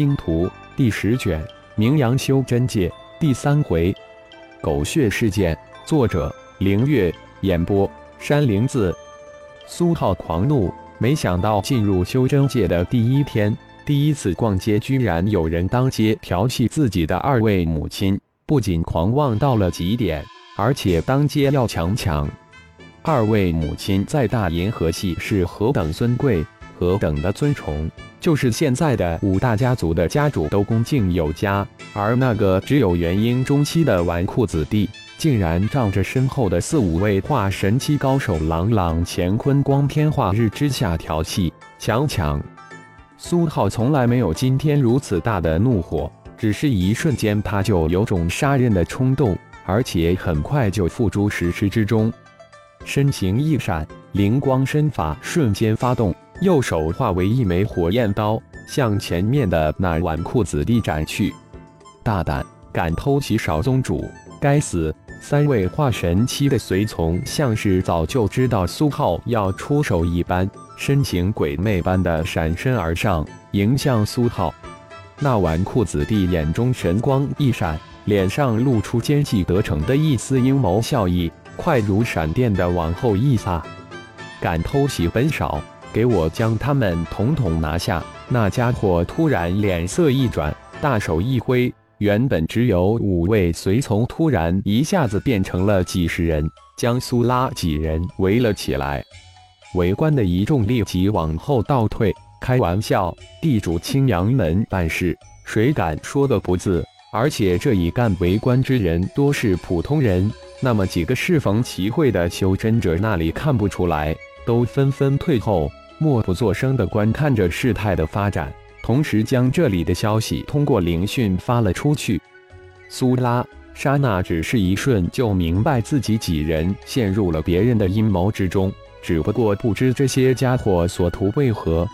星图》第十卷《名扬修真界》第三回。狗血事件，作者：凌月，演播：山灵子。苏浩狂怒，没想到进入修真界的第一天，第一次逛街，居然有人当街调戏自己的二位母亲，不仅狂妄到了极点，而且当街要强抢。二位母亲在大银河系是何等尊贵，何等的尊崇，就是现在的五大家族的家主都恭敬有加。而那个只有元婴中期的纨绔子弟，竟然仗着身后的四五位化神期高手朗朗乾坤光天化日之下调戏强抢。苏浩从来没有今天如此大的怒火，只是一瞬间他就有种杀人的冲动，而且很快就付诸实施之中。身形一闪，灵光身法瞬间发动，右手化为一枚火焰刀，向前面的那纨绔子弟斩去。大胆，敢偷袭少宗主！该死！三位化神期的随从像是早就知道苏浩要出手一般，身形鬼魅般的闪身而上，迎向苏浩。那纨绔子弟眼中神光一闪，脸上露出奸计得逞的一丝阴谋笑意，快如闪电的往后一撒。敢偷袭本少，给我将他们统统拿下！那家伙突然脸色一转，大手一挥。原本只有五位随从，突然一下子变成了几十人，将苏拉几人围了起来。围观的一众立即往后倒退。开玩笑，地主青阳门办事，谁敢说个不字？而且这一干围观之人多是普通人，那么几个适逢其会的修真者那里看不出来，都纷纷退后，默不作声地观看着事态的发展。同时将这里的消息通过灵讯发了出去。苏拉、莎娜只是一瞬就明白自己几人陷入了别人的阴谋之中，只不过不知这些家伙所图为何。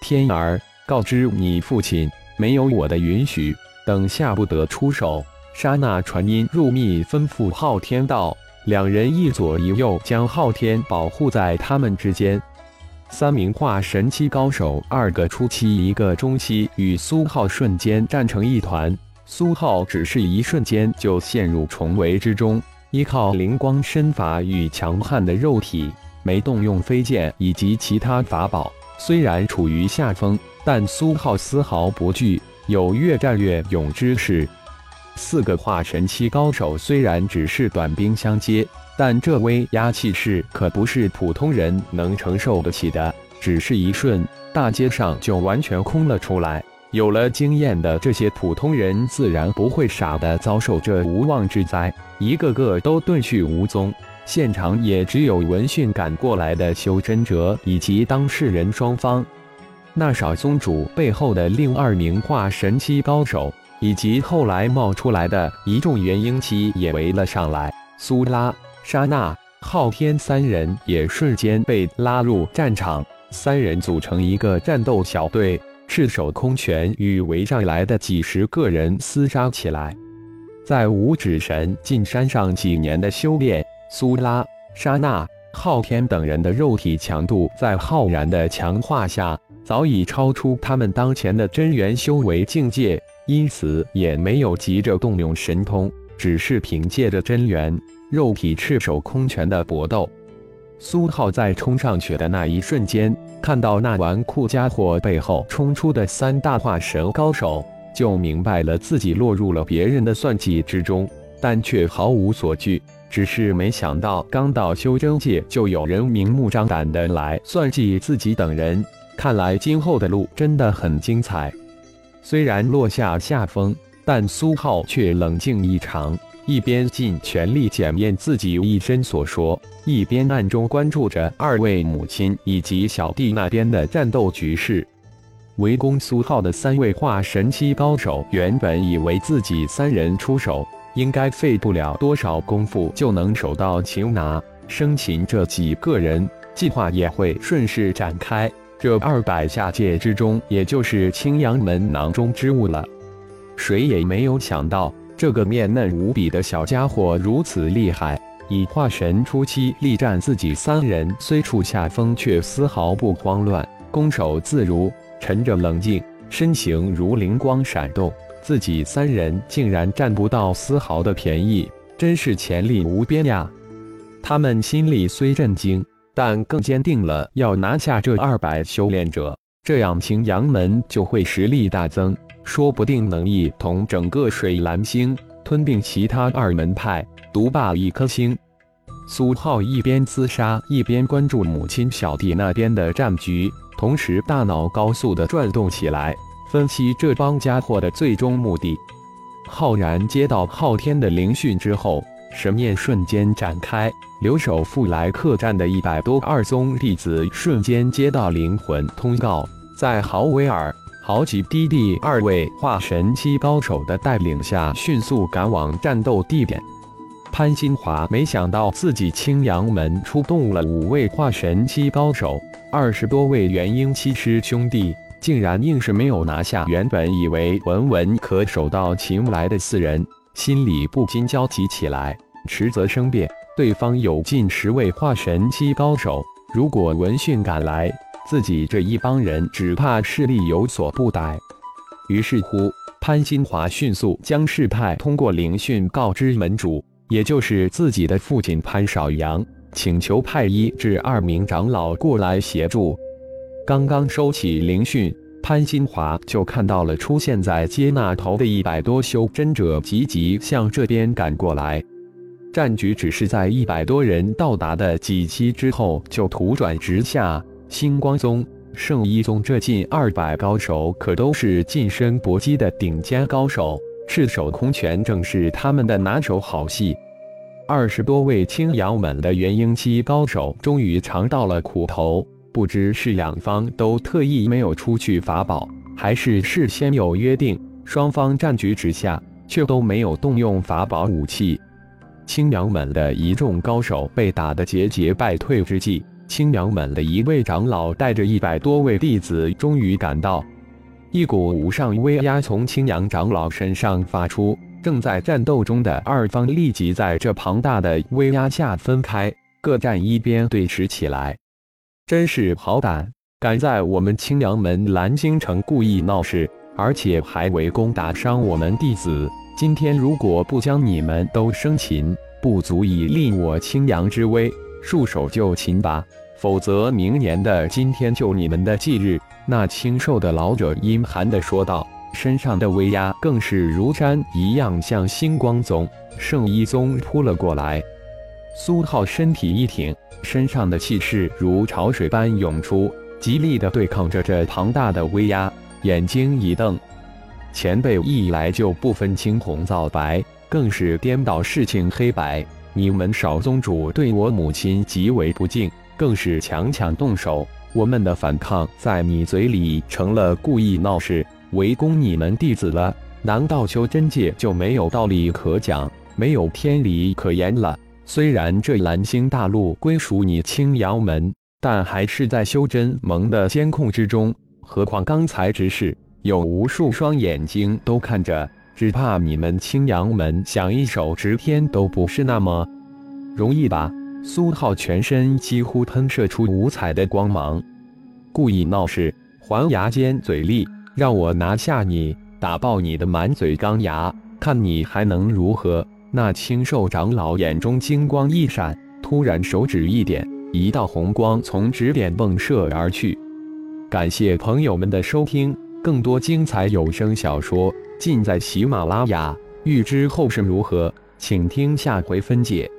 天儿，告知你父亲，没有我的允许，等下不得出手。莎娜传音入密，吩咐昊天道。两人一左一右，将昊天保护在他们之间。三名化神期高手，二个初期，一个中期，与苏浩瞬间战成一团。苏浩只是一瞬间就陷入重围之中，依靠灵光身法与强悍的肉体，没动用飞剑以及其他法宝。虽然处于下风，但苏浩丝毫不惧，有越战越勇之势。四个化神期高手虽然只是短兵相接。但这威压气势可不是普通人能承受得起的。只是一瞬，大街上就完全空了出来。有了经验的这些普通人，自然不会傻的遭受这无妄之灾，一个个都遁去无踪。现场也只有闻讯赶过来的修真者以及当事人双方。那少宗主背后的另二名化神期高手，以及后来冒出来的一众元婴期也围了上来。苏拉。莎娜、昊天三人也瞬间被拉入战场，三人组成一个战斗小队，赤手空拳与围上来的几十个人厮杀起来。在五指神进山上几年的修炼，苏拉、莎娜、昊天等人的肉体强度在浩然的强化下，早已超出他们当前的真元修为境界，因此也没有急着动用神通，只是凭借着真元。肉体赤手空拳的搏斗，苏浩在冲上去的那一瞬间，看到那纨绔家伙背后冲出的三大化神高手，就明白了自己落入了别人的算计之中，但却毫无所惧。只是没想到，刚到修真界就有人明目张胆的来算计自己等人。看来今后的路真的很精彩。虽然落下下风，但苏浩却冷静异常。一边尽全力检验自己一身所说，一边暗中关注着二位母亲以及小弟那边的战斗局势。围攻苏浩的三位化神期高手，原本以为自己三人出手，应该费不了多少功夫就能手到擒拿，生擒这几个人，计划也会顺势展开。这二百下界之中，也就是青阳门囊中之物了。谁也没有想到。这个面嫩无比的小家伙如此厉害，以化神初期力战自己三人，虽处下风，却丝毫不慌乱，攻守自如，沉着冷静，身形如灵光闪动，自己三人竟然占不到丝毫的便宜，真是潜力无边呀！他们心里虽震惊，但更坚定了要拿下这二百修炼者，这样青阳门就会实力大增，说不定能一统整个水蓝星，吞并其他二门派，独霸一颗星。苏浩一边厮杀，一边关注母亲小弟那边的战局，同时大脑高速的转动起来，分析这帮家伙的最终目的。浩然接到昊天的灵讯之后，神念瞬间展开，留守富来客栈的一百多二宗弟子瞬间接到灵魂通告，在豪威尔、豪吉低地二位化神期高手的带领下，迅速赶往战斗地点。潘新华没想到自己青阳门出动了五位化神期高手，二十多位元婴期师兄弟，竟然硬是没有拿下。原本以为稳稳可守到擒来的四人，心里不禁焦急起来。迟则生变，对方有近十位化神期高手，如果闻讯赶来，自己这一帮人只怕势力有所不逮。于是乎，潘新华迅速将事态通过灵讯告知门主。也就是自己的父亲潘少阳，请求派一至二名长老过来协助。刚刚收起灵讯，潘新华就看到了出现在街那头的一百多修真者，急急向这边赶过来。战局只是在一百多人到达的几期之后就突转直下。星光宗、圣一宗这近二百高手，可都是近身搏击的顶尖高手。赤手空拳正是他们的拿手好戏。二十多位青阳门的元婴期高手终于尝到了苦头，不知是两方都特意没有出去法宝，还是事先有约定，双方战局之下却都没有动用法宝武器。青阳门的一众高手被打得节节败退之际，青阳门的一位长老带着一百多位弟子终于赶到。一股无上威压从青阳长老身上发出，正在战斗中的二方立即在这庞大的威压下分开，各站一边对峙起来。真是好胆，敢在我们青阳门蓝星城故意闹事，而且还围攻打伤我们弟子。今天如果不将你们都生擒，不足以立我青阳之威，束手就擒吧。否则，明年的今天就你们的忌日。那清瘦的老者阴寒地说道，身上的威压更是如山一样向星光宗、圣一宗扑了过来。苏浩身体一挺，身上的气势如潮水般涌出，极力地对抗着这庞大的威压。眼睛一瞪，前辈一来就不分青红皂白，更是颠倒事情黑白。你们少宗主对我母亲极为不敬。更是强强动手，我们的反抗在你嘴里成了故意闹事，围攻你们弟子了。难道修真界就没有道理可讲，没有天理可言了？虽然这蓝星大陆归属你青阳门，但还是在修真盟的监控之中。何况刚才之事，有无数双眼睛都看着，只怕你们青阳门想一手执天都不是那么容易吧。苏浩全身几乎喷射出五彩的光芒，故意闹事，还牙尖嘴利，让我拿下你，打爆你的满嘴钢牙，看你还能如何？那青瘦长老眼中金光一闪，突然手指一点，一道红光从指点迸射而去。感谢朋友们的收听，更多精彩有声小说尽在喜马拉雅。欲知后事如何，请听下回分解。